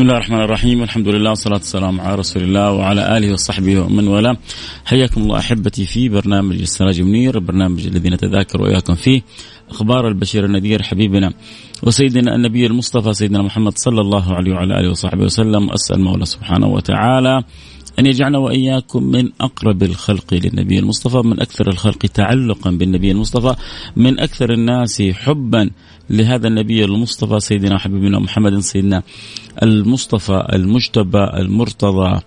بسم الله الرحمن الرحيم. والحمد لله والصلاة والسلام على رسول الله وعلى آله وصحبه ومن والاه. حياكم الله أحبتي في برنامج السراج منير البرنامج الذي نتذاكر وإياكم فيه. أخبار البشير النذير حبيبنا وسيدنا النبي المصطفى سيدنا محمد صلى الله عليه وعلى آله وصحبه وسلم. أسأل المولى سبحانه وتعالى أن يجعلنا وإياكم من أقرب الخلق للنبي المصطفى من أكثر الخلق تعلقا بالنبي المصطفى من أكثر الناس حبا لهذا النبي المصطفى سيدنا حبيبنا محمد سيدنا المصطفى المجتبى المرتضى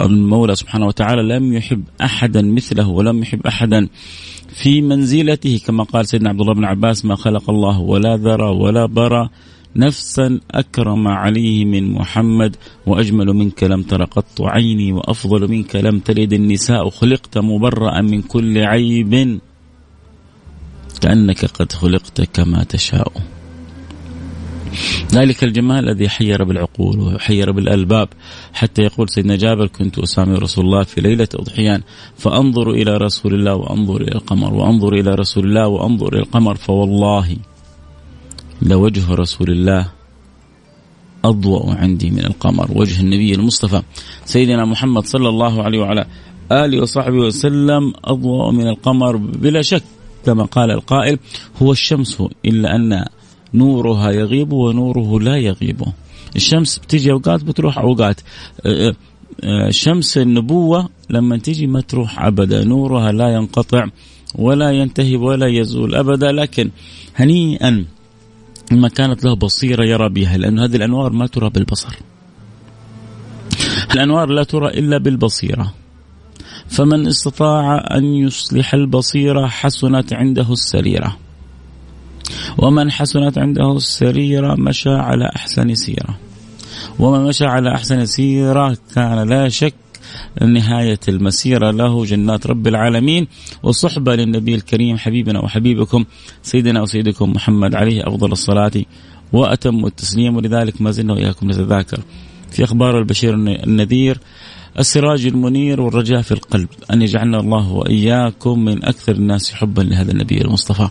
المولى سبحانه وتعالى لم يحب أحدا مثله ولم يحب أحدا في منزلته كما قال سيدنا عبد الله بن عباس ما خلق الله ولا ذرى ولا برى نفسا أكرم عليه من محمد وأجمل منك لم تر قط عيني وأفضل منك لم تلد النساء خلقت مبرأ من كل عيب كأنك قد خلقت كما تشاء. ذلك الجمال الذي حير بالعقول وحير بالألباب. حتى يقول سيدنا جابر كنت اسامي رسول الله في ليلة أضحيان فأنظر إلى رسول الله وأنظر إلى القمر وأنظر إلى رسول الله وأنظر إلى القمر فوالله لوجه رسول الله أضوأ عندي من القمر. وجه النبي المصطفى سيدنا محمد صلى الله عليه وعلى آله وصحبه وسلم أضوأ من القمر بلا شك كما قال القائل هو الشمس إلا أن نورها يغيب ونوره لا يغيب الشمس بتيجي أوقات بتروح أوقات شمس النبوة لما تيجي ما تروح أبدا نورها لا ينقطع ولا ينتهي ولا يزول أبدا لكن هنيئا ما كانت له بصيرة يرى بها لأن هذه الأنوار ما ترى بالبصر. الأنوار لا ترى إلا بالبصيرة. فمن استطاع أن يصلح البصيرة حسنت عنده السريرة. ومن حسنت عنده السريره مشى على احسن سيره. ومن مشى على احسن سيره كان لا شك نهاية المسيرة له جنات رب العالمين وصحبة للنبي الكريم حبيبنا وحبيبكم سيدنا وسيدكم محمد عليه أفضل الصلاة وأتم التسليم ولذلك ما زلنا وإياكم نتذاكر في أخبار البشير النذير السراج المنير والرجاء في القلب أن يجعلنا الله وإياكم من أكثر الناس حبا لهذا النبي المصطفى.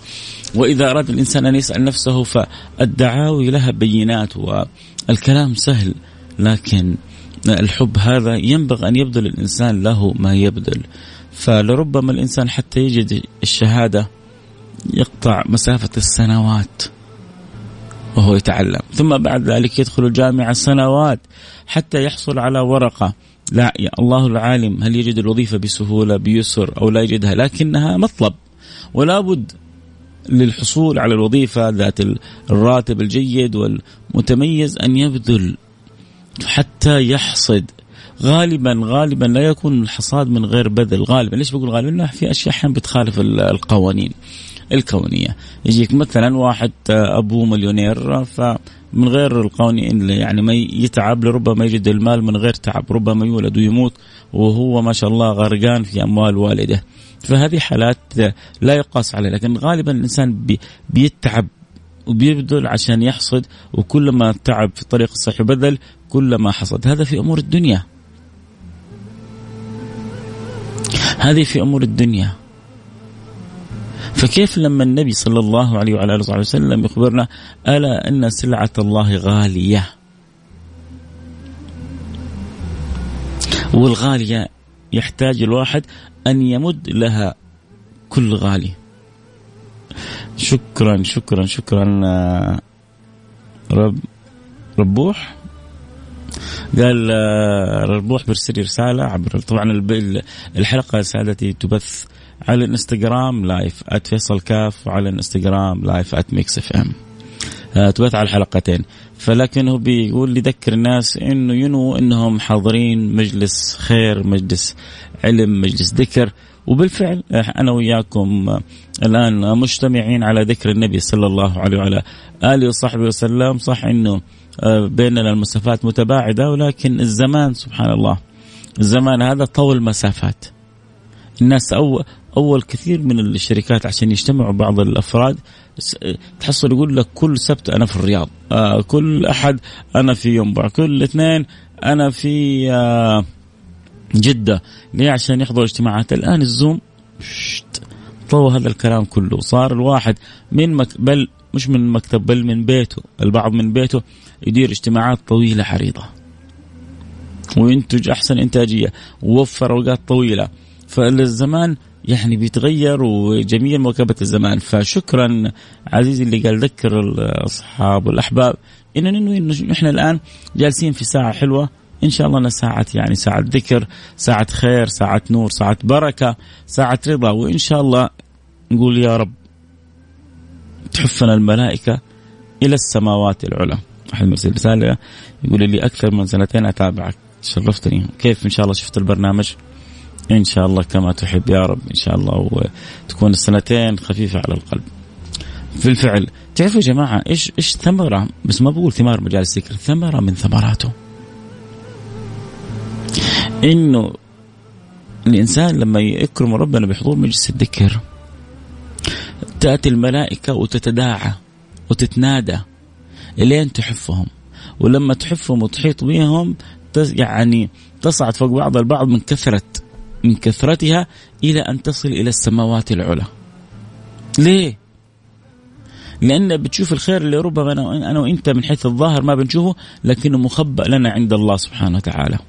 وإذا أراد الإنسان أن يسأل نفسه فالدعاوي لها بينات والكلام سهل لكن الحب هذا ينبغي أن يبذل الإنسان له ما يبذل. فلربما الإنسان حتى يجد الشهادة يقطع مسافة السنوات وهو يتعلم. ثم بعد ذلك يدخل الجامعة سنوات حتى يحصل على ورقة. لا يا الله العالم هل يجد الوظيفة بسهولة بيسر أو لا يجدها؟ لكنها مطلب. ولا بد للحصول على الوظيفة ذات الراتب الجيد والمتميز أن يبذل حتى يحصد. غالبا غالبا لا يكون الحصاد من غير بذل. غالبا ليش بقول غالبا؟ لأنه في أشياء أحيانا بتخالف القوانين الكونية. يجيك مثلا واحد أبوه مليونير فمن غير القوانين يعني ما يتعب لربما يجد المال من غير تعب ربما يولد ويموت وهو ما شاء الله غرقان في أموال والده. فهذه حالات لا يقاس عليها لكن غالبا الإنسان بيتعب وبيبذل عشان يحصد وكلما تعب في الطريق الصحيح وبذل كلما حصد. هذا في أمور الدنيا. هذه في أمور الدنيا. فكيف لما النبي صلى الله عليه وعلى آله وصحبه وسلم يخبرنا ألا أن سلعة الله غالية؟ والغالية يحتاج الواحد أن يمد لها كل غالي. شكرا شكرا شكرا آه، رب ربوح. قال آه، ربوح برسل رسالة عبر طبعا الحلقة سادتي تبث على الانستغرام live @فيصل كاف وعلى الانستغرام live @Mix FM. تبث على الحلقتين. فلكنه بيقول لي ذكر الناس إنه ينووا إنهم حاضرين مجلس خير مجلس علم مجلس ذكر. وبالفعل أنا وياكم الآن مجتمعين على ذكر النبي صلى الله عليه وعلى آله وصحبه وسلم. صح إنه آه، بيننا المسافات متباعدة ولكن الزمان سبحان الله الزمان هذا طول مسافات. الناس أول, أول كثير من الشركات عشان يجتمعوا بعض الأفراد تحصل يقول لك كل سبت أنا في الرياض آه كل أحد أنا في ينبع كل اثنين أنا في آه جدة. ليه؟ عشان يحضروا اجتماعات. الآن الزوم طوى هذا الكلام كله. صار الواحد من مك بل مش من المكتب بل من بيته. البعض من بيته يدير اجتماعات طويلة عريضة وينتج أحسن إنتاجية. ووفر أوقات طويلة. فالزمان يعني بيتغير وجميل مواكبة الزمان. فشكرا عزيزي اللي قال ذكر الأصحاب والأحباب إنه إنه إحنا الآن جالسين في ساعة حلوة. إن شاء الله أنها ساعة يعني ساعة ذكر ساعة خير ساعة نور ساعة بركة ساعة رضا. وإن شاء الله نقول يا رب تحفنا الملائكة إلى السماوات العلى. أحد مرسل رسالة يقول لي أكثر من سنتين أتابعك. شرفتني. كيف؟ إن شاء الله شفت البرنامج؟ إن شاء الله كما تحب يا رب. إن شاء الله وتكون السنتين خفيفة على القلب. في الفعل. تعرفوا يا جماعة إيش إيش ثمرة؟ بس ما بقول ثمار مجالس ذكر. ثمرة من ثمراته. إنه الإنسان لما يكرم ربنا بحضور مجلس الذكر تأتي الملائكة وتتداعى وتتنادى إلين تحفهم. ولما تحفهم وتحيط بهم يعني تصعد فوق بعض البعض من كثره من كثرتها إلى أن تصل إلى السماوات العلى. ليه؟ لأن بتشوف الخير اللي ربما أنا وأنت من حيث الظاهر ما بنشوفه لكنه مخبأ لنا عند الله سبحانه وتعالى.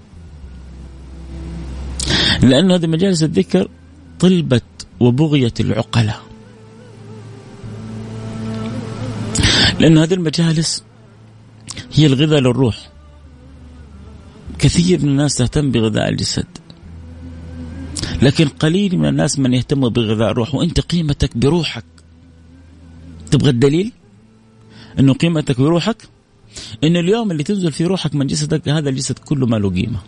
لأن هذه مجالس الذكر طلبت وبغية العقلاء. لأن هذه المجالس هي الغذاء للروح. كثير من الناس تهتم بغذاء الجسد. لكن قليل من الناس من يهتم بغذاء الروح. وأنت قيمتك بروحك. تبغى الدليل؟ إنه قيمتك بروحك؟ انه اليوم اللي تنزل في روحك من جسدك هذا الجسد كله ما له قيمة.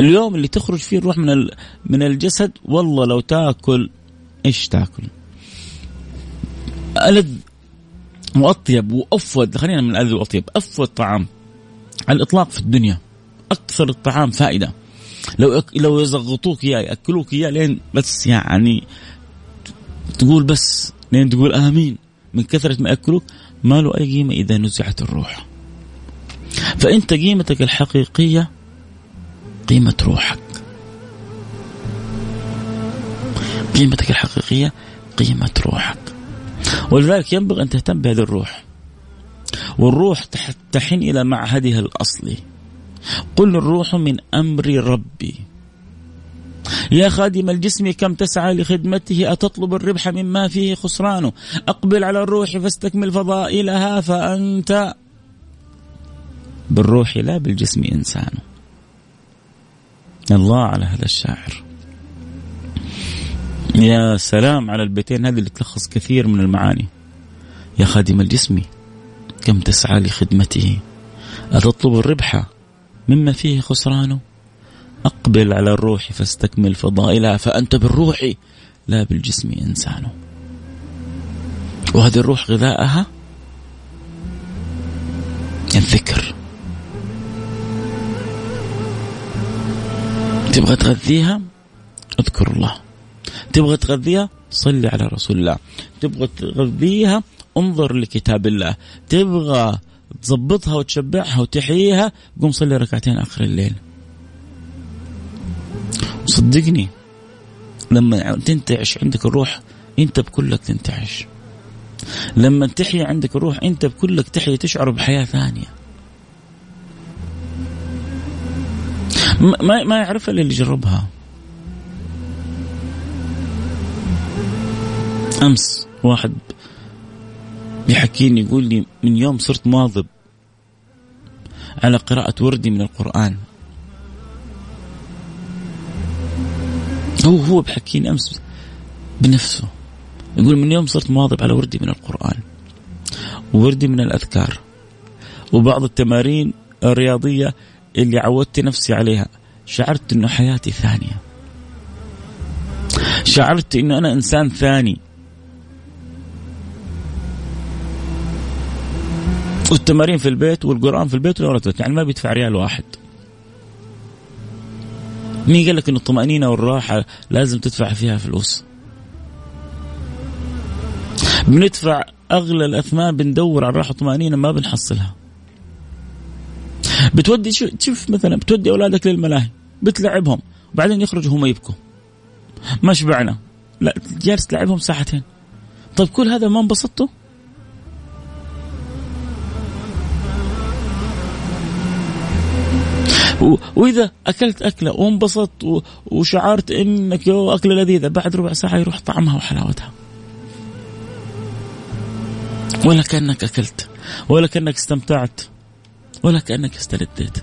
اليوم اللي تخرج فيه الروح من من الجسد والله لو تاكل إيش تاكل؟ ألذ واطيب وافود خلينا من الألذ واطيب افود طعام. على الإطلاق في الدنيا أكثر الطعام فائدة. لو لو يزغطوك إياه يأكلوك إياه لين بس يعني تقول بس لين تقول آمين. من كثرة ما يأكلوك ما له أي قيمة إذا نزعت الروح. فإنت قيمتك الحقيقية قيمة روحك. قيمتك الحقيقية قيمة روحك. ولذلك ينبغي أن تهتم بهذه الروح. والروح تحن إلى معهدها الأصلي. قل الروح من أمر ربي. يا خادم الجسم كم تسعى لخدمته؟ أتطلب الربح مما فيه خسرانه أقبل على الروح فاستكمل فضائلها فأنت بالروح لا بالجسم إنسان. الله على هذا الشاعر. يا سلام على البيتين هذه اللي تلخص كثير من المعاني. يا خادم الجسم كم تسعى لخدمته؟ أتطلب الربح مما فيه خسرانه أقبل على الروح فاستكمل فضائلها فأنت بالروح لا بالجسم إنسان. وهذه الروح غذاءها؟ الذكر. تبغى تغذيها؟ اذكر الله. تبغى تغذيها؟ صلي على رسول الله. تبغى تغذيها؟ انظر لكتاب الله. تبغى تظبطها وتشبعها وتحييها؟ قوم صلي ركعتين آخر الليل. صدقني لما تنتعش عندك الروح انت بكلك تنتعش. لما تحيا عندك الروح انت بكلك تحيا تشعر بحياة ثانية. ما ما يعرف إلا اللي جربها أمس واحد بيحكيني يقول لي من يوم صرت مواظب على قراءة وردي من القرآن. هو هو بحكيني أمس بنفسه يقول من يوم صرت مواظب على وردي من القرآن ووردي من الأذكار وبعض التمارين الرياضية اللي عودت نفسي عليها. شعرت أنه حياتي ثانية. شعرت أنه أنا إنسان ثاني. والتمارين في البيت والقرآن في البيت يعني ما بيدفع ريال واحد. مين قال لك أن الطمأنينة والراحة لازم تدفع فيها فلوس؟ بندفع أغلى الأثمان بندور على الراحة والطمأنينة ما بنحصلها. بتودي شوف مثلا بتودي أولادك للملاهي بتلعبهم وبعدين يخرجوا هم يبكوا. ما شبعنا. لا جالس تلعبهم ساعتين. طيب كل هذا ما انبسطتوا؟ وإذا أكلت أكلة وانبسطت وشعرت إنك أكلة لذيذة بعد ربع ساعة يروح طعمها وحلاوتها. ولا كأنك أكلت ولا كأنك استمتعت ولا كأنك استلذيت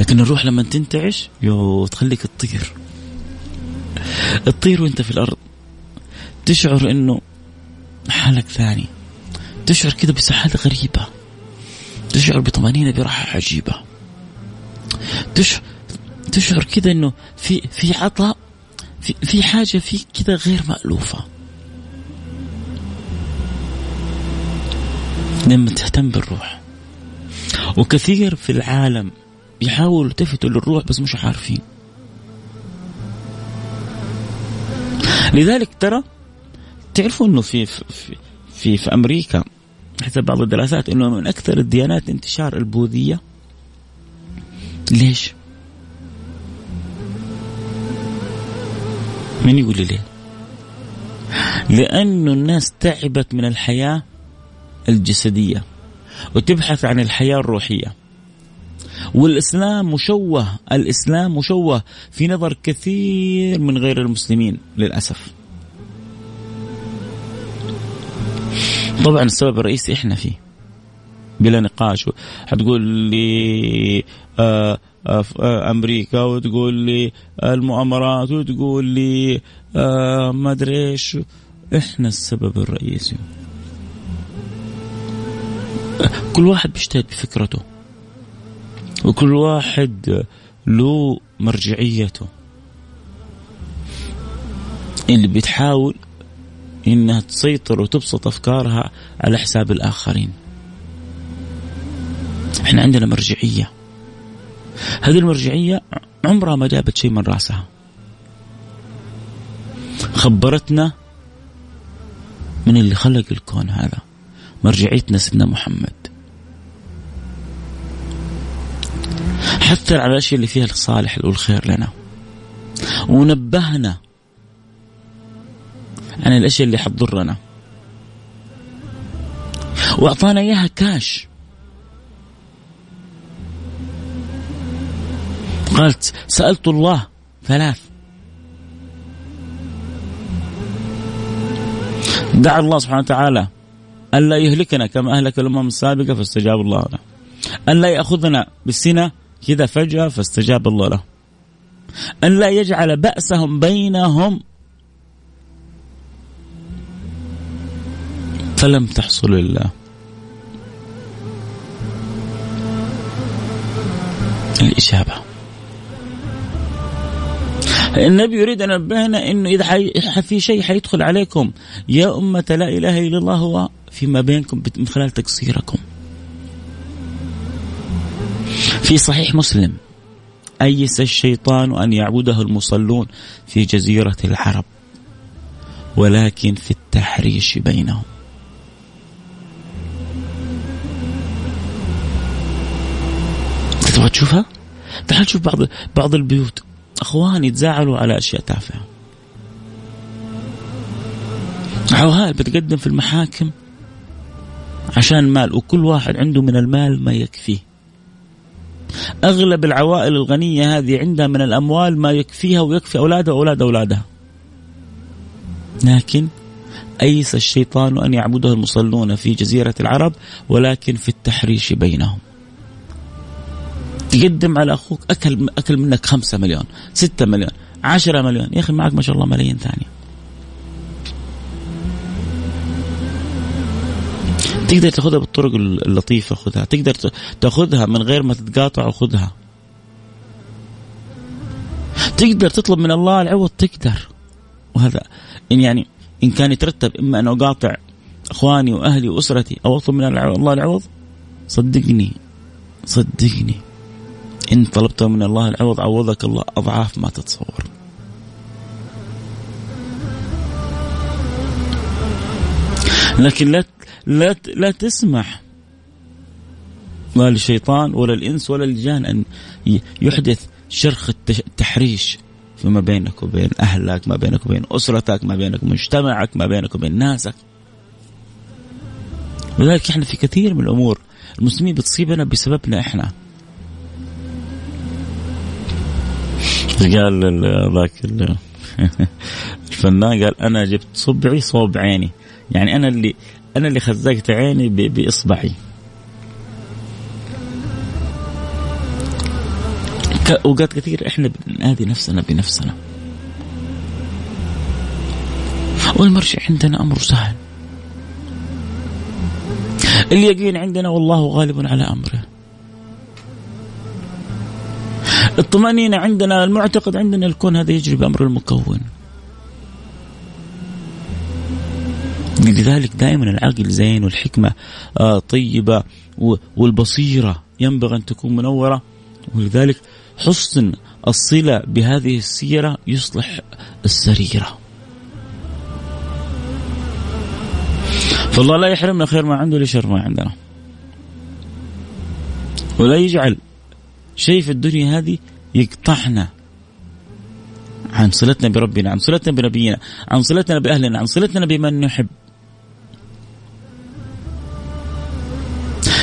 لكن الروح لما تنتعش يو تخليك تطير. تطير وأنت في الأرض. تشعر إنه حالك ثاني. تشعر كذا بسعاده غريبة. تشعر بطمأنينة براحة عجيبة. تشعر كذا إنه في في عطاء في في حاجة فيك كذا غير مألوفة. لما تهتم بالروح. وكثير في العالم يحاولوا يلتفتوا للروح بس مش عارفين. لذلك ترى تعرفوا إنه في في في, في أمريكا حسب بعض الدراسات إنه من أكثر الديانات انتشار البوذية. ليش؟ من يقول لي ليه؟ لأنه الناس تعبت من الحياة الجسدية وتبحث عن الحياة الروحية والإسلام مشوه الإسلام مشوه في نظر كثير من غير المسلمين للأسف طبعا السبب الرئيسي إحنا فيه بلا نقاش حتقول لي أمريكا وتقول لي المؤامرات وتقول لي آه ما أدري إيش. إحنا السبب الرئيسي. كل واحد بيجتهد بفكرته. وكل واحد له مرجعيته. اللي بتحاول إنها تسيطر وتبسط أفكارها على حساب الآخرين. إحنا عندنا مرجعية. هذه المرجعية عمرها ما جابت شيء من رأسها. خبرتنا من اللي خلق الكون هذا. مرجعيتنا سيدنا محمد. حثر على الأشياء اللي فيها الصالح والخير لنا. ونبهنا عن الأشياء اللي حتضرنا. وأعطانا إياها كاش قالت سألت الله ثلاث. دعا الله سبحانه وتعالى ألا يهلكنا كما أهلك الأمم السابقة فاستجاب الله له. أن لا يأخذنا بالسنة كذا فجأة فاستجاب الله له. أن لا يجعل بأسهم بينهم. فلم تحصل الله الإجابة. النبي يريد أن ينبهنا أنه إذا حي... في شيء حيدخل عليكم يا أمة لا إله إلا الله هو فيما بينكم من خلال تقصيركم. في صحيح مسلم أيس الشيطان أن يعبده المصلون في جزيرة العرب ولكن في التحريش بينهم. تبغى تشوفها؟ تعال شوف بعض بعض البيوت. اخوان يتزاعلوا على أشياء تافهة. عوائل بتقدم في المحاكم عشان مال وكل واحد عنده من المال ما يكفيه. أغلب العوائل الغنية هذه عندها من الأموال ما يكفيها ويكفي أولادها وأولاد أولادها. لكن أيس الشيطان أن يعبده المصلون في جزيرة العرب ولكن في التحريش بينهم. تقدم على أخوك أكل أكل منك خمسة مليون ستة مليون عشرة مليون. يا أخي معك ما شاء الله ملايين ثانية. تقدر تاخذها بالطرق اللطيفة خذها. تقدر تاخذها من غير ما تتقاطع وخذها. تقدر تطلب من الله العوض تقدر. وهذا إن يعني إن كان يترتب إما أن أقاطع إخواني وأهلي وأسرتي أو أطلب من الله العوض صدقني صدقني. إن طلبت من الله العوض عوضك الله أضعاف ما تتصور لكن لا لا لا تسمح لا للشيطان ولا الإنس ولا الجان أن يحدث شرخ التحريش فيما بينك وبين أهلك، ما بينك وبين أسرتك، ما بينك وبين مجتمعك، ما بينك وبين ناسك. لذلك إحنا في كثير من الأمور المسلمين بتصيبنا بسببنا إحنا. قال ذاك الفنان قال أنا جبت صبعي صوب عيني. يعني أنا اللي أنا اللي خزقت عيني بإصبعي. اوقات كثير إحنا بنآذي نفسنا بنفسنا. والمرجع عندنا أمر سهل. اليقين عندنا والله غالب على أمره. الطمأنينة عندنا المعتقد عندنا الكون هذا يجري بأمر المكون. لذلك دائما العقل زين والحكمة آه طيبة والبصيرة ينبغي أن تكون منورة. ولذلك حسن الصلة بهذه السيرة يصلح السريرة. فالله لا يحرمنا خير ما عنده لشر ما عندنا. ولا يجعل شيء في الدنيا هذه يقطعنا عن صلتنا بربنا عن صلتنا بنبينا عن صلتنا بأهلنا عن صلتنا بمن نحب.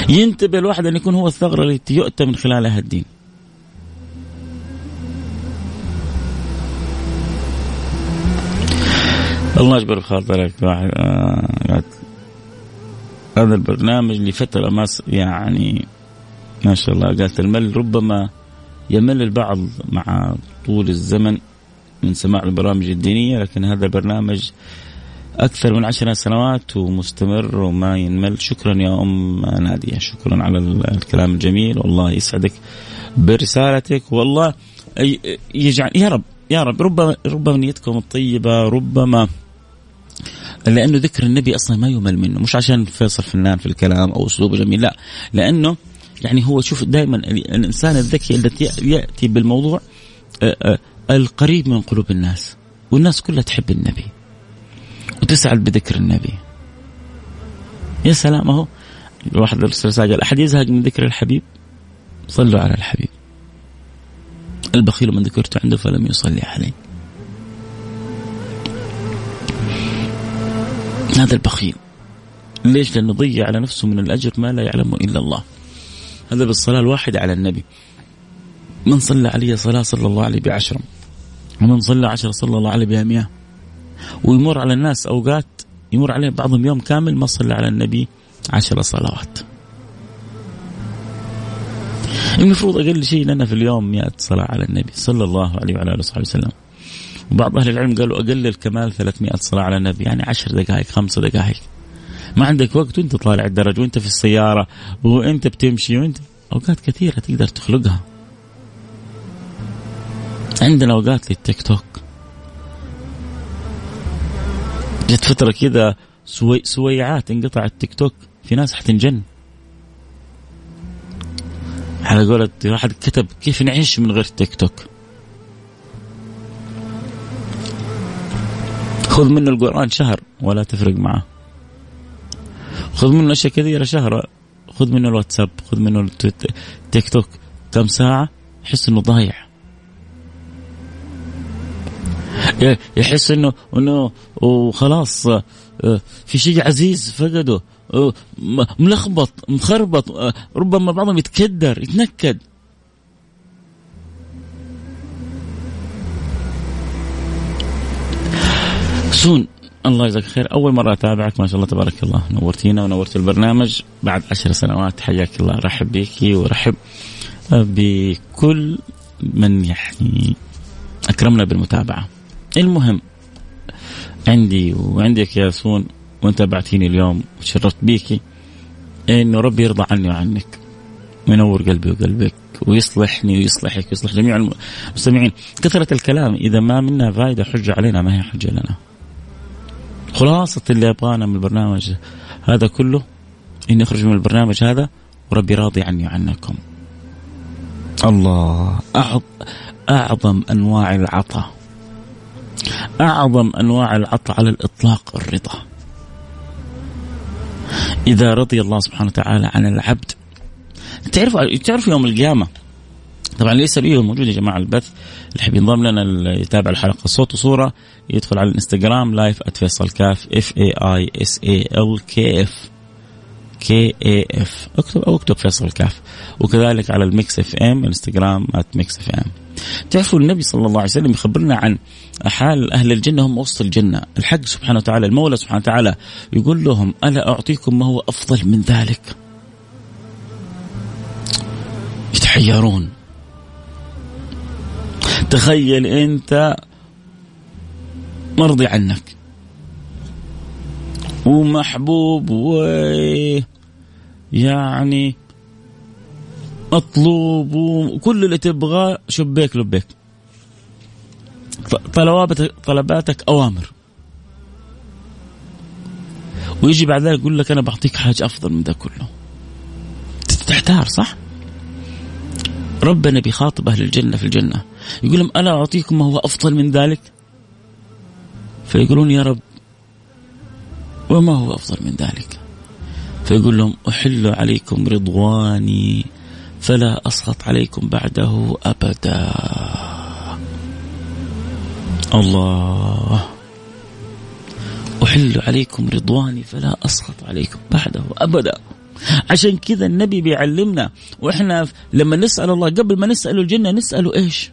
ينتبه الواحد أن يكون هو الثغرة التي يؤتى من خلالها الدين. الله يجبر بخاطرك واحد آه هذا البرنامج لفترة ما يعني ما شاء الله. قالت المل ربما يمل البعض مع طول الزمن من سماع البرامج الدينية لكن هذا البرنامج أكثر من عشر سنوات ومستمر وما ينمل. شكرا يا أم نادية. شكرا على الكلام الجميل. والله يسعدك برسالتك. والله يجعل يا رب يا رب ربما ربما نيتكم الطيبة ربما لأنه ذكر النبي أصلا ما يمل منه. مش عشان فيصل فنان في الكلام أو أسلوبه جميل لا. لأنه يعني هو شوف دائما الإنسان الذكي الذي يأتي بالموضوع القريب من قلوب الناس والناس كلها تحب النبي وتسعد بذكر النبي. يا سلام أهو واحد رسالة قال أحد يزهق من ذكر الحبيب؟ صلوا على الحبيب. البخيل من ذكرت عنده فلم يصلي عليه. هذا البخيل ليش؟ لأنه ضيع على نفسه من الأجر ما لا يعلمه إلا الله. هذا بالصلاة الواحدة على النبي. من صلى عليه صلاة صلى الله عليه بعشرة ومن صلى عشرة صلى الله عليه بها مئة ويمر على الناس أوقات يمر عليهم بعضهم يوم كامل ما صلى على النبي عشر صلوات. المفروض أقل شيء لنا في اليوم 100 صلاة على النبي صلى الله عليه وعلى آله وصحبه وسلم. وبعض أهل العلم قالوا أقل الكمال 300 صلاة على النبي يعني 10 دقائق خمسة دقائق. ما عندك وقت وانت طالع الدرج وانت في السيارة وانت بتمشي وانت أوقات كثيرة تقدر تخلقها. عندنا أوقات للتيك توك. جت فترة كذا سوي سويعات انقطع التيك توك في ناس حتنجن على قولة واحد كتب كيف نعيش من غير تيك توك. خذ منه القرآن شهر ولا تفرق معه. خذ منه أشياء كثيرة شهر. خذ منه الواتساب خذ منه التيك توك. كم ساعة؟ يحس إنه ضايع. يحس انه إنه وخلاص آه، في شيء عزيز فقده. آه، ملخبط مخربط. آه، ربما بعضهم يتكدر يتنكد. سون الله يجزاك خير. أول مرة أتابعك ما شاء الله تبارك الله. نورتينا ونورت البرنامج بعد عشر سنوات. حياك الله. رحب بك ورحب بكل من يعني أكرمنا بالمتابعة. المهم عندي وعندك يا سون وأنت بعتيني اليوم وشرفت بيكي إنه ربي يرضى عني وعنك وينور قلبي وقلبك ويصلحني ويصلحك ويصلح جميع المستمعين. كثرة الكلام إذا ما منا فائدة حجة علينا ما هي حجة لنا. خلاصة اللي أبغانا من البرنامج هذا كله إني أخرج من البرنامج هذا وربي راضي عني وعنكم. الله. أعظم أنواع العطاء. أعظم أنواع العطاء على الإطلاق الرضا. إذا رضي الله سبحانه وتعالى عن العبد تعرفوا تعرفوا يوم القيامة؟ طبعا ليس الفيديو موجود يا جماعة البث. اللي يحب ينضم لنا يتابع الحلقة. صوت وصورة يدخل على الانستغرام live @فيصل كاف F A I S A L K F K A F اكتب أو اكتب فيصل كاف وكذلك على ال Mix FM انستغرام @Mix FM تعرفوا النبي صلى الله عليه وسلم يخبرنا عن حال أهل الجنة هم وسط الجنة. الحق سبحانه وتعالى المولى سبحانه وتعالى يقول لهم ألا أعطيكم ما هو أفضل من ذلك؟ يتحيرون. تخيل انت مرضي عنك. ومحبوب و يعني مطلوب وكل اللي تبغاه شبيك لبيك. طلباتك أوامر. ويجي بعد ذلك يقول لك أنا بعطيك حاجة أفضل من ذا كله. تحتار صح؟ ربنا بيخاطب أهل الجنة في الجنة. يقول لهم ألا أعطيكم ما هو أفضل من ذلك؟ فيقولون يا رب وما هو أفضل من ذلك؟ فيقول لهم أحل عليكم رضواني فلا أسخط عليكم بعده أبدا. الله أحل عليكم رضواني فلا أسخط عليكم بعده أبدا. عشان كذا النبي بيعلمنا وإحنا لما نسأل الله قبل ما نساله الجنة نساله إيش؟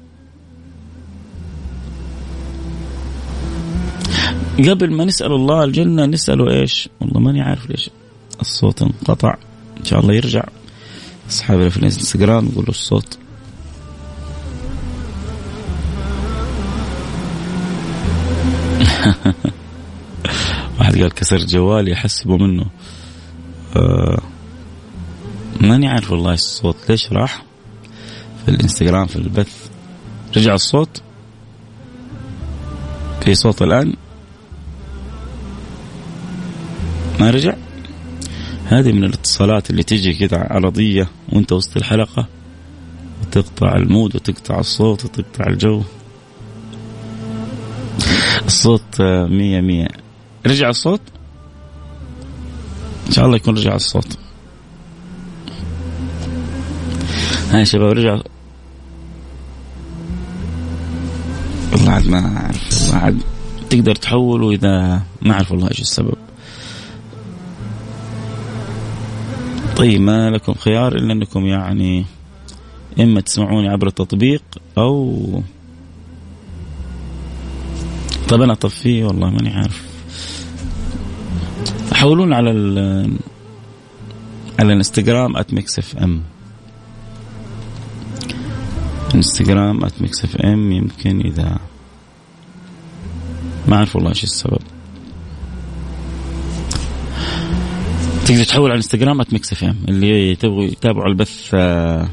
قبل ما نسأل الله الجنة نسأله إيش؟ والله ماني عارف ليش الصوت انقطع. إن شاء الله يرجع. اصحابنا في الانستغرام يقولوا الصوت. واحد قال كسر جوالي أحسبه منه. آه ماني عارف والله الصوت. ليش راح؟ في الانستغرام في البث. رجع الصوت. في صوت الآن. ما رجع؟ هذه من الاتصالات اللي تيجي كده عرضية وانت وسط الحلقة وتقطع المود وتقطع الصوت وتقطع الجو. الصوت مية مية. رجع الصوت؟ إن شاء الله يكون رجع الصوت. ها يا شباب رجع. والله عاد ما أعرف والله عاد تقدر تحوله اذا ما أعرف والله إيش السبب. طيب ما لكم خيار إلا أنكم يعني إما تسمعوني عبر التطبيق أو طيب أنا اطفيه والله ماني عارف. حولون على ال على الانستغرام @Mix FM انستغرام @Mix FM يمكن إذا ما أعرف والله إيش السبب. تقدر تحول على الانستغرام @Mix FM اللي تبغوا يتابعوا البث هذا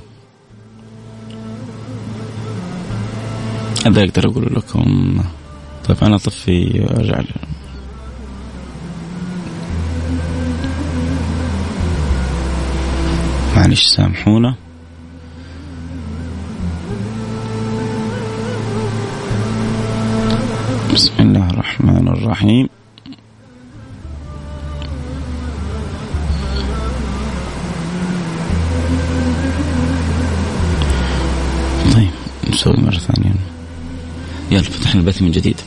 أقدر أقول لكم. طيب أنا اطفي وأرجع معلش سامحونا. بسم الله الرحمن الرحيم طيب نسوي مرة ثانية فتحنا البث من جديد.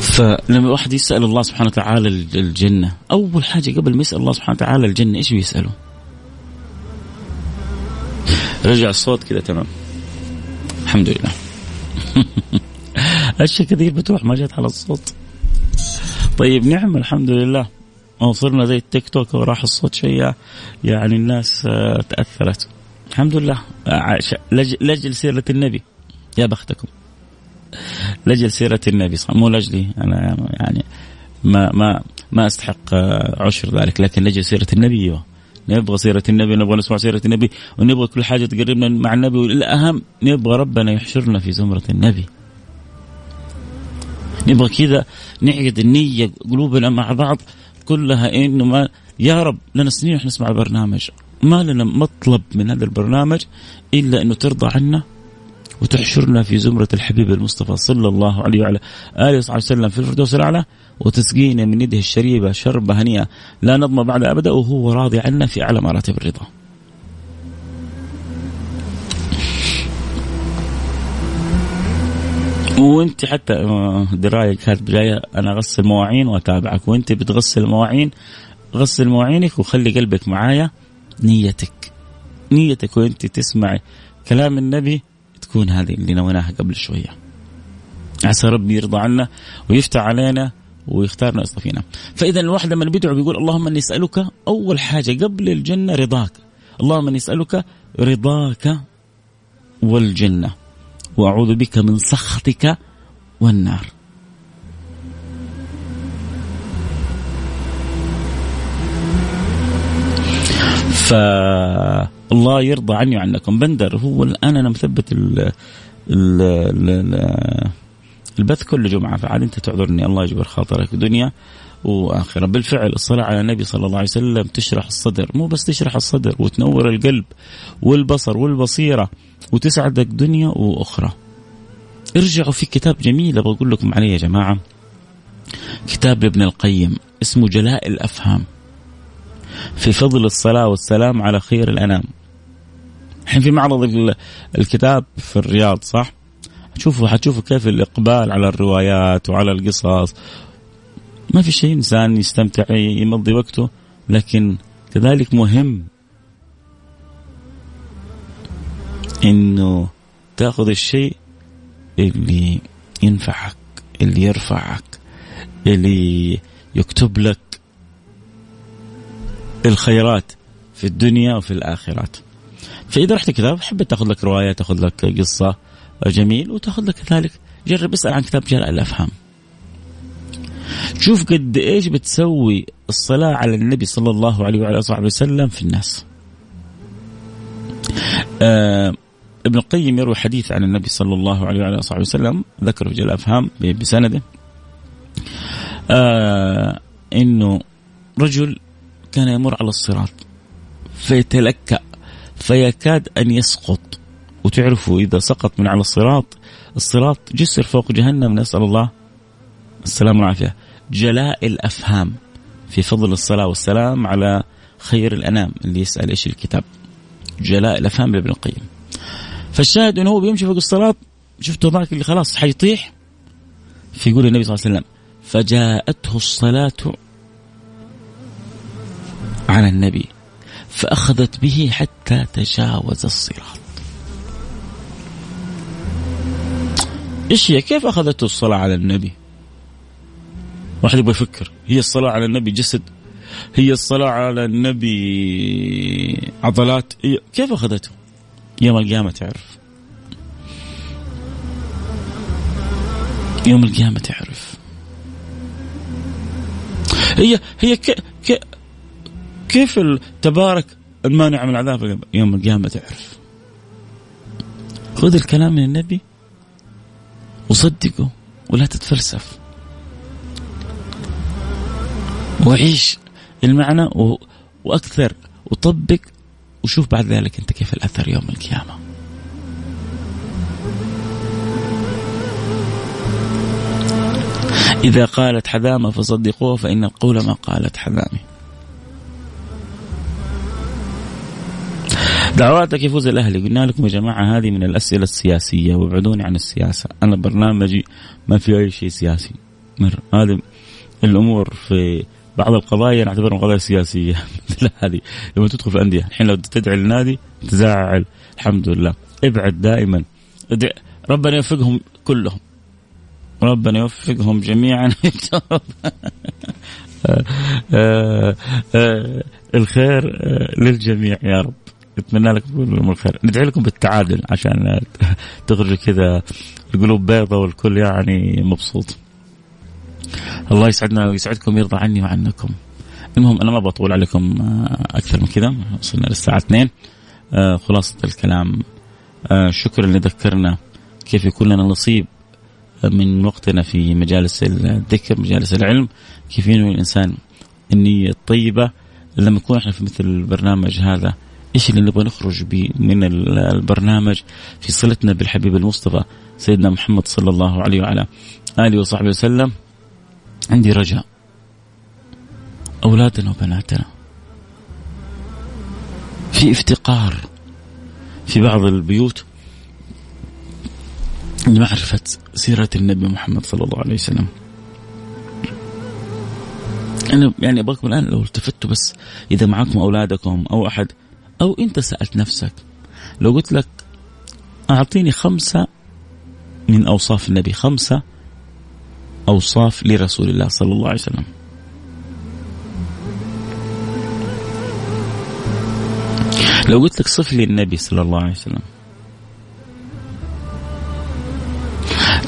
فلما الواحد يسأل الله سبحانه وتعالى الجنة أول حاجة قبل ما يسأل الله سبحانه وتعالى الجنة إيش بيسأله؟ رجع الصوت كذا تمام. الحمد لله. اشياء كثير بتروح ما جت على الصوت. طيب نعم الحمد لله. وصلنا زي التيك توك وراح الصوت شيء يعني الناس آه، تأثرت. الحمد لله. لاجل سيرة النبي. يا بختكم. لأجل سيرة النبي صح مو لأجلي أنا يعني ما ما ما أستحق آه، عشر ذلك لكن لأجل سيرة النبي أيوه. نبغى سيرة النبي نبغى نسمع سيرة النبي ونبغى كل حاجة تقربنا مع النبي والأهم نبغى ربنا يحشرنا في زمرة النبي. نبغى كذا نعقد النية قلوبنا مع بعض كلها إنه ما يا رب لنا سنين إحنا نسمع البرنامج. ما لنا مطلب من هذا البرنامج إلا إنه ترضى عنا. وتحشرنا في زمرة الحبيب المصطفى صلى الله عليه وعلى آله وصحبه وسلم في الفردوس الأعلى وتسقينا من يده الشريبة شربة هنيئة. لا نضمى بعد أبدا وهو راضي عنا في أعلى مراتب الرضا. وانت حتى آه، دراية كانت بدايه أنا أغسل مواعين وأتابعك. وانت بتغسل مواعين غسل مواعينك وخلي قلبك معايا نيتك. نيتك وانت تسمعي كلام النبي تكون هذه اللي نويناها قبل شوية. عسى ربي يرضى عنا ويفتح علينا ويختارنا ويصطفينا فإذا الواحد لما بيدعو بيقول اللهم إني أسألك أول حاجة قبل الجنة رضاك. اللهم إني أسألك رضاك والجنة. وأعوذ بك من سخطك والنار. فالله يرضى عني وعنكم. بندر هو الآن أنا مثبت ال ال ال البث كل جمعة. فعاد أنت تعذرني. الله يجبر خاطرك. دنيا وآخرة. بالفعل الصلاة على النبي صلى الله عليه وسلم تشرح الصدر. مو بس تشرح الصدر وتنور القلب والبصر والبصيرة وتسعدك دنيا وأخرى. ارجعوا في كتاب جميل أبغى أقول لكم عليه يا جماعة. كتاب لابن القيم اسمه جلاء الأفهام. في فضل الصلاة والسلام على خير الأنام الحين في معرض الكتاب في الرياض صح؟ شوفوا حتشوفوا كيف الإقبال على الروايات وعلى القصص ما في شيء إنسان يستمتع يمضي وقته لكن كذلك مهم إنه تأخذ الشيء اللي ينفعك اللي يرفعك اللي يكتب لك الخيرات في الدنيا وفي الآخرات. فإذا رحت كتاب حبيت تأخذ لك رواية تأخذ لك قصة جميل وتأخذ لك كذلك جرب اسأل عن كتاب جلاء الأفهام. شوف قد إيش بتسوي الصلاة على النبي صلى الله عليه وعلى آله وسلم في الناس. آه ابن القيم يروي حديث عن النبي صلى الله عليه وعلى آله وسلم ذكره في جل الأفهام بسنده. آه إنه رجل كان يمر على الصراط. فيتلكأ فيكاد أن يسقط. وتعرفوا إذا سقط من على الصراط الصراط جسر فوق جهنم نسأل الله السلام والعافية. جلاء الأفهام. في فضل الصلاة والسلام على خير الأنام. اللي يسأل إيش الكتاب. جلاء الأفهام لابن القيم. فالشاهد إنه هو بيمشي فوق الصراط. شفته ذاك اللي خلاص حيطيح. فيقول النبي صلى الله عليه وسلم فجاءته الصلاة على النبي فأخذت به حتى تجاوز الصراط. إيش هي؟ كيف أخذته الصلاة على النبي؟ واحد يبغى يفكر. هي الصلاة على النبي جسد؟ هي الصلاة على النبي عضلات؟ كيف أخذته؟ يوم القيامة تعرف. يوم القيامة تعرف. هي هي ك ك كيف تبارك المانع من العذاب يوم القيامة؟ تعرف. خذ الكلام من النبي وصدقه ولا تتفلسف. وعيش المعنى و... وأكثر وطبق وشوف بعد ذلك أنت كيف الأثر يوم القيامة. إذا قالت حذامة فصدقوها فإن القول ما قالت حذامة دعواتك يفوز الأهلي. قلنا لكم يا جماعة هذه من الأسئلة السياسية. وابعدوني عن السياسة. أنا برنامجي ما في أي شيء سياسي. مر. هذه الأمور في بعض القضايا نعتبرها قضايا سياسية. مثل هذه. لما تدخل في الأندية. الحين لو تدعي النادي تزعل. الحمد لله. ابعد دائما. ربنا يوفقهم كلهم. ربنا يوفقهم جميعا. الخير للجميع يا رب. اتمنى لكم الخير ندعي لكم بالتعادل عشان تخرجوا كذا القلوب بيضة والكل يعني مبسوط. الله يسعدنا ويسعدكم ويرضى عني وعنكم. المهم أنا ما بطول عليكم أكثر من كذا. وصلنا للساعة 2 خلاصة الكلام. شكرا اللي ذكرنا كيف يكون لنا نصيب من وقتنا في مجالس الذكر مجالس العلم؟ كيف ينوي الإنسان النية الطيبة؟ لما نكون إحنا في مثل البرنامج هذا إيش اللي نبغى نخرج به من البرنامج في صلتنا بالحبيب المصطفى سيدنا محمد صلى الله عليه وعلى آله وصحبه وسلم. عندي رجاء. أولادنا وبناتنا. في افتقار في بعض البيوت لمعرفة سيرة النبي محمد صلى الله عليه وسلم. أنا يعني أبغاكم الآن لو التفتوا بس إذا معكم أولادكم أو أحد أو أنت سألت نفسك لو قلت لك أعطيني خمسة من أوصاف النبي خمسة أوصاف لرسول الله صلى الله عليه وسلم. لو قلت لك صف لي النبي صلى الله عليه وسلم.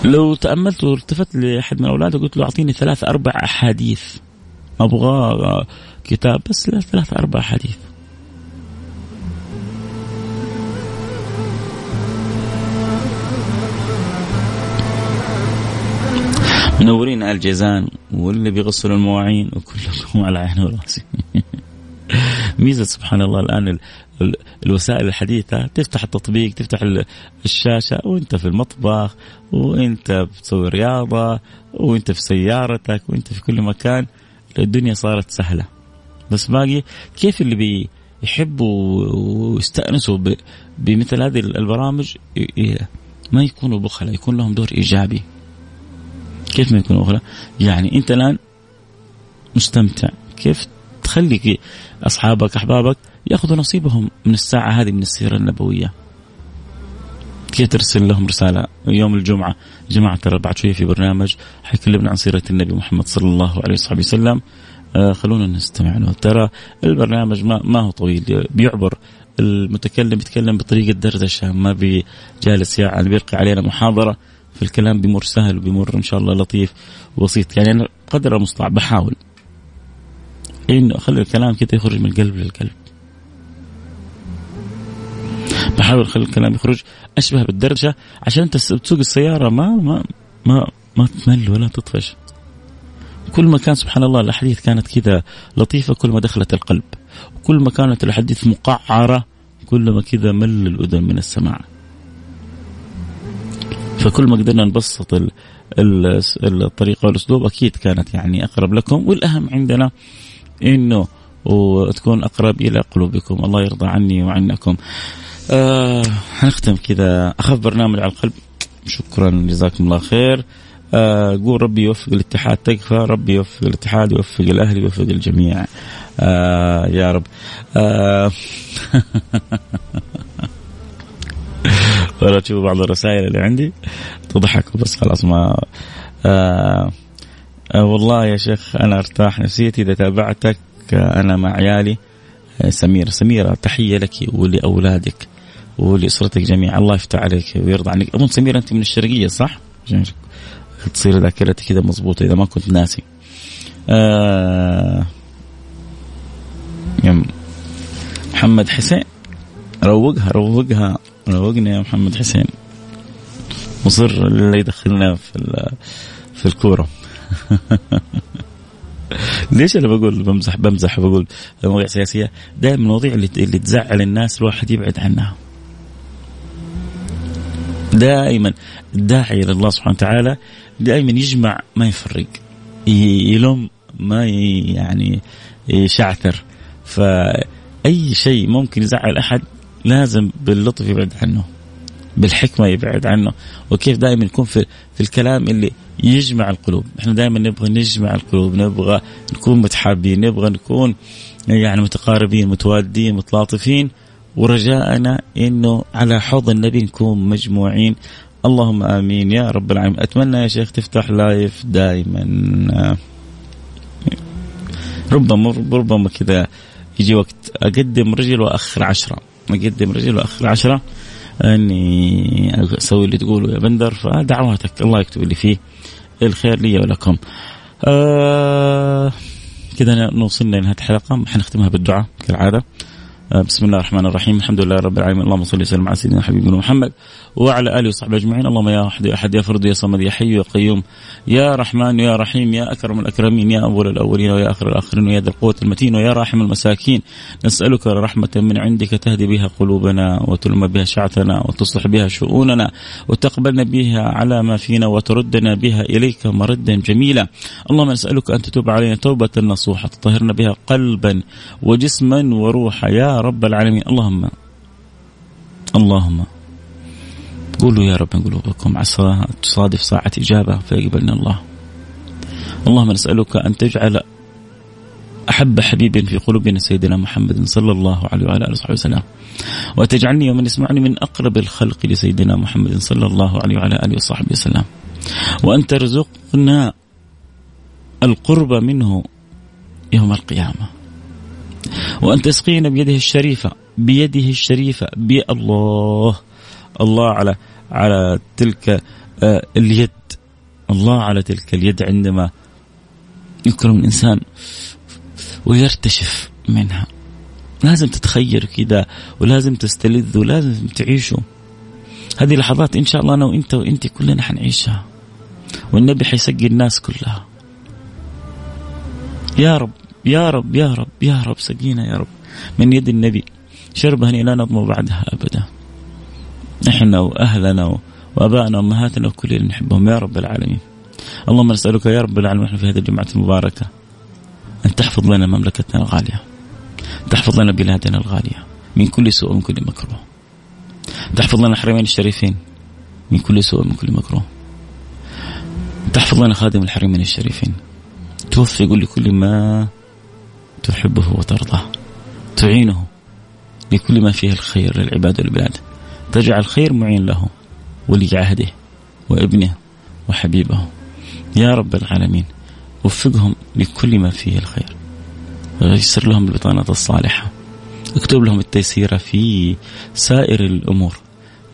لو تأملت والتفت لأحد من أولادي قلت له أعطيني ثلاث أربع أحاديث أبغى كتاب بس لا ثلاث أربع أحاديث. منورين الجيزان واللي بيغسلوا المواعين وكلكم على عيني وراسي. ميزة سبحان الله الآن الوسائل الحديثة تفتح التطبيق تفتح الشاشة وانت في المطبخ وانت بتسوي رياضة وانت في سيارتك وانت في كل مكان. الدنيا صارت سهلة. بس باقي كيف اللي بيحبوا ويستأنسوا بمثل هذه البرامج؟ ما يكونوا بخلاء يكون لهم دور إيجابي. كيف ما يكونوا بخلاء يعني أنت الآن مستمتع. كيف تخلي أصحابك أحبابك يأخذوا نصيبهم من الساعة هذه من السيرة النبوية؟ كيف ترسل لهم رسالة يوم الجمعة؟ جماعة ترى بعد شوية في برنامج حيكلمنا عن سيرة النبي محمد صلى الله عليه وصحبه وسلم. آه خلونا نستمع له. ترى البرنامج ما, ما هو طويل. بيعبر المتكلم يتكلم بطريقة دردشة ما بجالس يعني بيلقي علينا محاضرة. في الكلام بيمر سهل وبيمر إن شاء الله لطيف وبسيط. يعني أنا قدر المستطاع بحاول. إنه اخلي الكلام كده يخرج من القلب للقلب. بحاول اخلي الكلام يخرج أشبه بالدرجة عشان أنت تسوق السيارة ما ما ما ما تمل ولا تطفش. كل ما كان سبحان الله الأحاديث كانت كذا لطيفة كل ما دخلت القلب. وكل ما كانت الأحاديث مقعرة كل ما كذا مل الأذن من السماع. فكل ما قدرنا نبسط الطريقة والأسلوب أكيد كانت يعني أقرب لكم. والأهم عندنا إنه وتكون أقرب إلى قلوبكم. الله يرضى عني وعنكم. آه هنختم كذا. أخف برنامج على القلب. شكرا. جزاكم الله خير. آه قول ربي يوفق الاتحاد. تكفى. ربي يوفق الاتحاد يوفق الأهلي يوفق الجميع. آه يا رب. آه ولا تشوفوا بعض الرسائل اللي عندي تضحكوا بس خلاص ما آه آه والله يا شيخ أنا أرتاح نفسيتي إذا تابعتك أنا مع عيالي آه سميره سميره تحية لك ولأولادك ولأسرتك جميعا الله يفتح عليك ويرضى عنك أظن سميره أنت من الشرقية صح؟ تصير ذاكرتي كذا مضبوطه إذا ما كنت ناسي. آه محمد حسين روقها روقها روقنا يا محمد حسين. مصر اللي يدخلنا في في الكورة. ليش أنا بقول بمزح بمزح بقول مواضيع سياسية؟ دائما المواضيع اللي, اللي تزعل الناس الواحد يبعد عنها. دائما الداعي إلى الله سبحانه وتعالى دائما يجمع ما يفرق. يلوم ما يعني يشعثر. فأي شيء ممكن يزعل أحد لازم باللطف يبعد عنه بالحكمة يبعد عنه. وكيف دائما يكون في في الكلام اللي يجمع القلوب. إحنا دائما نبغى نجمع القلوب نبغى نكون متحابين نبغى نكون يعني متقاربين متوادين متلاطفين. ورجاءنا إنه على حوض النبي نكون مجموعين. اللهم آمين يا رب العالمين. أتمنى يا شيخ تفتح لايف دائما. ربما ربما كذا يجي وقت. أقدم رجل وأخر عشرة. اقدم رجل واخر عشرة أني أسوي اللي تقوله يا بندر فدعواتك الله يكتب لي فيه الخير لي ولكم. آه كذا نوصلنا لنهاية الحلقة. حنختمها بالدعاء كالعادة. آه، بسم الله الرحمن الرحيم. الحمد لله رب العالمين. اللهم صل وسلم على سيدنا حبيبنا محمد وعلى آله وصحبه أجمعين. اللهم يا احد يا أحد يا فرد يا صمد يا حي يا قيوم يا رحمن يا رحيم يا أكرم الأكرمين يا أول الأولين ويا آخر الآخرين ويا ذا القوة المتين ويا راحم المساكين. نسألك رحمة من عندك تهدي بها قلوبنا وتلم بها شعثنا وتصلح بها شؤوننا وتقبلنا بها على ما فينا وتردنا بها إليك مردا جميلا. اللهم نسألك أن تتوب علينا توبة نصوحة تطهرنا بها قلبا وجسما وروحا. يا رب العالمين. اللهم اللهم قولوا يا رب قلوبكم عسى تصادف ساعة إجابة فيقبلنا الله. اللهم نسألك أن تجعل أحب حبيب في قلوبنا سيدنا محمد صلى الله عليه وعلى آله وصحبه وسلم. وتجعلني ومن يسمعني من أقرب الخلق لسيدنا محمد صلى الله عليه وعلى آله وصحبه وسلم. وأن ترزقنا القرب منه يوم القيامة. وأن تسقينا بيده الشريفة بيده الشريفة بالله الله على على تلك آه، اليد. الله على تلك اليد عندما يكرم الإنسان ويرتشف منها. لازم تتخير كذا ولازم تستلذ ولازم تعيشوا هذه لحظات إن شاء الله أنا وإنت وإنت كلنا حنعيشها. والنبي حيسقي الناس كلها. يا رب يا رب يا رب يا رب سقينا يا رب من يد النبي. شربة لا نضم بعدها أبدا. إحنا وأهلنا وأبائنا وأمهاتنا وكل اللي نحبهم يا رب العالمين. اللهم نسألك يا رب العالمين إحنا في هذه الجمعة المباركة أن تحفظ لنا مملكتنا الغالية. تحفظ لنا بلادنا الغالية من كل سوء ومن كل مكروه. تحفظ لنا الحرمين الشريفين من كل سوء ومن كل مكروه. تحفظ لنا خادم الحرمين الشريفين. توفق لكل ما تحبه وترضاه. تعينه لكل ما فيه الخير للعباد والبلاد. تجعل خير معين له ولي عهده وابنه وحبيبه. يا رب العالمين وفقهم لكل ما فيه الخير. ويسر لهم البطانة الصالحة. اكتب لهم التيسير في سائر الأمور.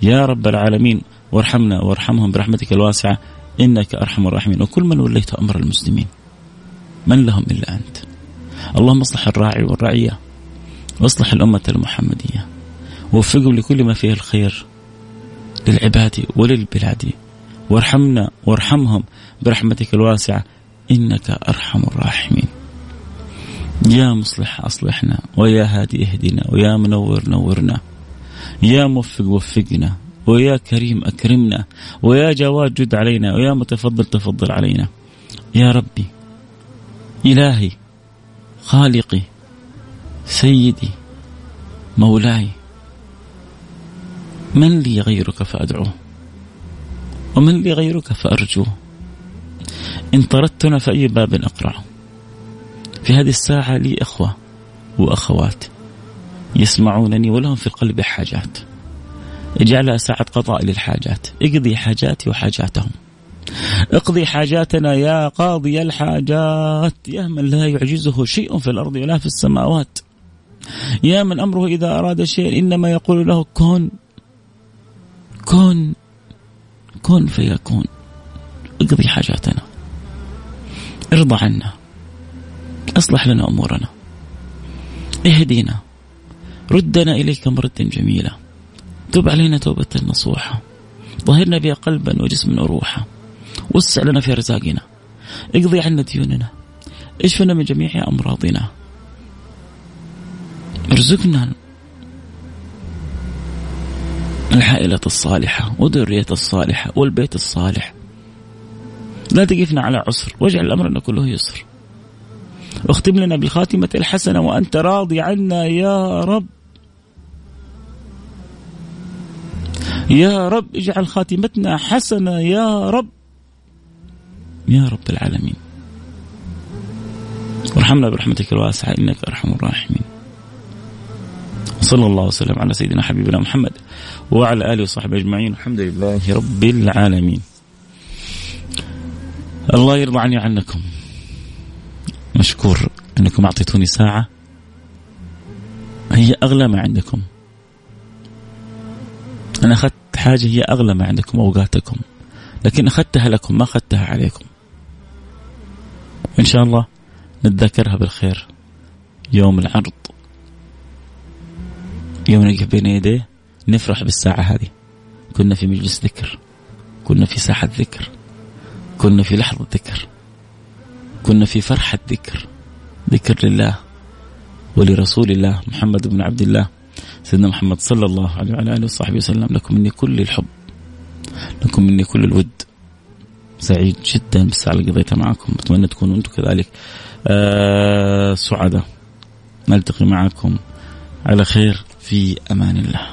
يا رب العالمين وارحمنا وارحمهم برحمتك الواسعة. إنك أرحم الراحمين. وكل من وليت أمر المسلمين. من لهم إلا أنت. اللهم اصلح الراعي والرعية. واصلح الأمة المحمدية. ووفقهم لكل ما فيه الخير للعباد وللبلاد. وارحمنا وارحمهم برحمتك الواسعة. إنك أرحم الراحمين. يا مصلح أصلحنا ويا هادي اهدنا ويا منور نورنا. يا موفق وفقنا ويا كريم أكرمنا ويا جواد جد علينا ويا متفضل تفضل علينا. يا ربي إلهي خالقي سيدي مولاي من لي غيرك فأدعوه. ومن لي غيرك فأرجوه. إن طردتنا فأي باب أقرعه. في هذه الساعة لي إخوة وأخوات يسمعونني ولهم في القلب حاجات. اجعلها ساعة قضاء للحاجات. اقضي حاجاتي وحاجاتهم. اقضي حاجاتنا يا قاضي الحاجات. يا من لا يعجزه شيء في الأرض ولا في السماوات. يا من أمره إذا أراد شيء إنما يقول له كن. كن كن فيكون. اقضي حاجاتنا. ارضى عنا. اصلح لنا امورنا. اهدنا ردنا إليك مردا جميلا. تب علينا توبة نصوحة. ظهرنا بها قلبا وجسما وروحا. وسع لنا في رزاقنا. اقضي عنا ديوننا. اشفنا من جميع أمراضنا. ارزقنا العائلة الصالحة والذرية الصالحة والبيت الصالح. لا تقفنا على عسر واجعل أمرنا كله يسر. واختم لنا بالخاتمة الحسنة وأنت راضي عنا يا رب. يا رب اجعل خاتمتنا حسنة يا رب. يا رب العالمين. وارحمنا برحمتك الواسعة إنك أرحم الراحمين. وصلى الله وسلم على سيدنا حبيبنا محمد وعلى آله وصحبه أجمعين الحمد لله رب العالمين. الله يرضى عني عنكم. مشكور أنكم أعطيتوني ساعة هي أغلى ما عندكم. أنا أخذت حاجة هي أغلى ما عندكم أوقاتكم. لكن أخذتها لكم ما أخذتها عليكم. إن شاء الله نتذكرها بالخير يوم العرض يوم نقف بين يديه نفرح بالساعة هذه. كنا في مجلس ذكر كنا في ساحة ذكر كنا في لحظة ذكر كنا في فرحة ذكر. ذكر لله ولرسول الله محمد بن عبد الله سيدنا محمد صلى الله عليه وعلى آله وصحبه وسلم. لكم مني كل الحب لكم مني كل الود. سعيد جدا بالساعة اللي قضيتها معكم. أتمنى تكونوا أنتم كذلك. آه سعداء نلتقي معكم. على خير. في أمان الله.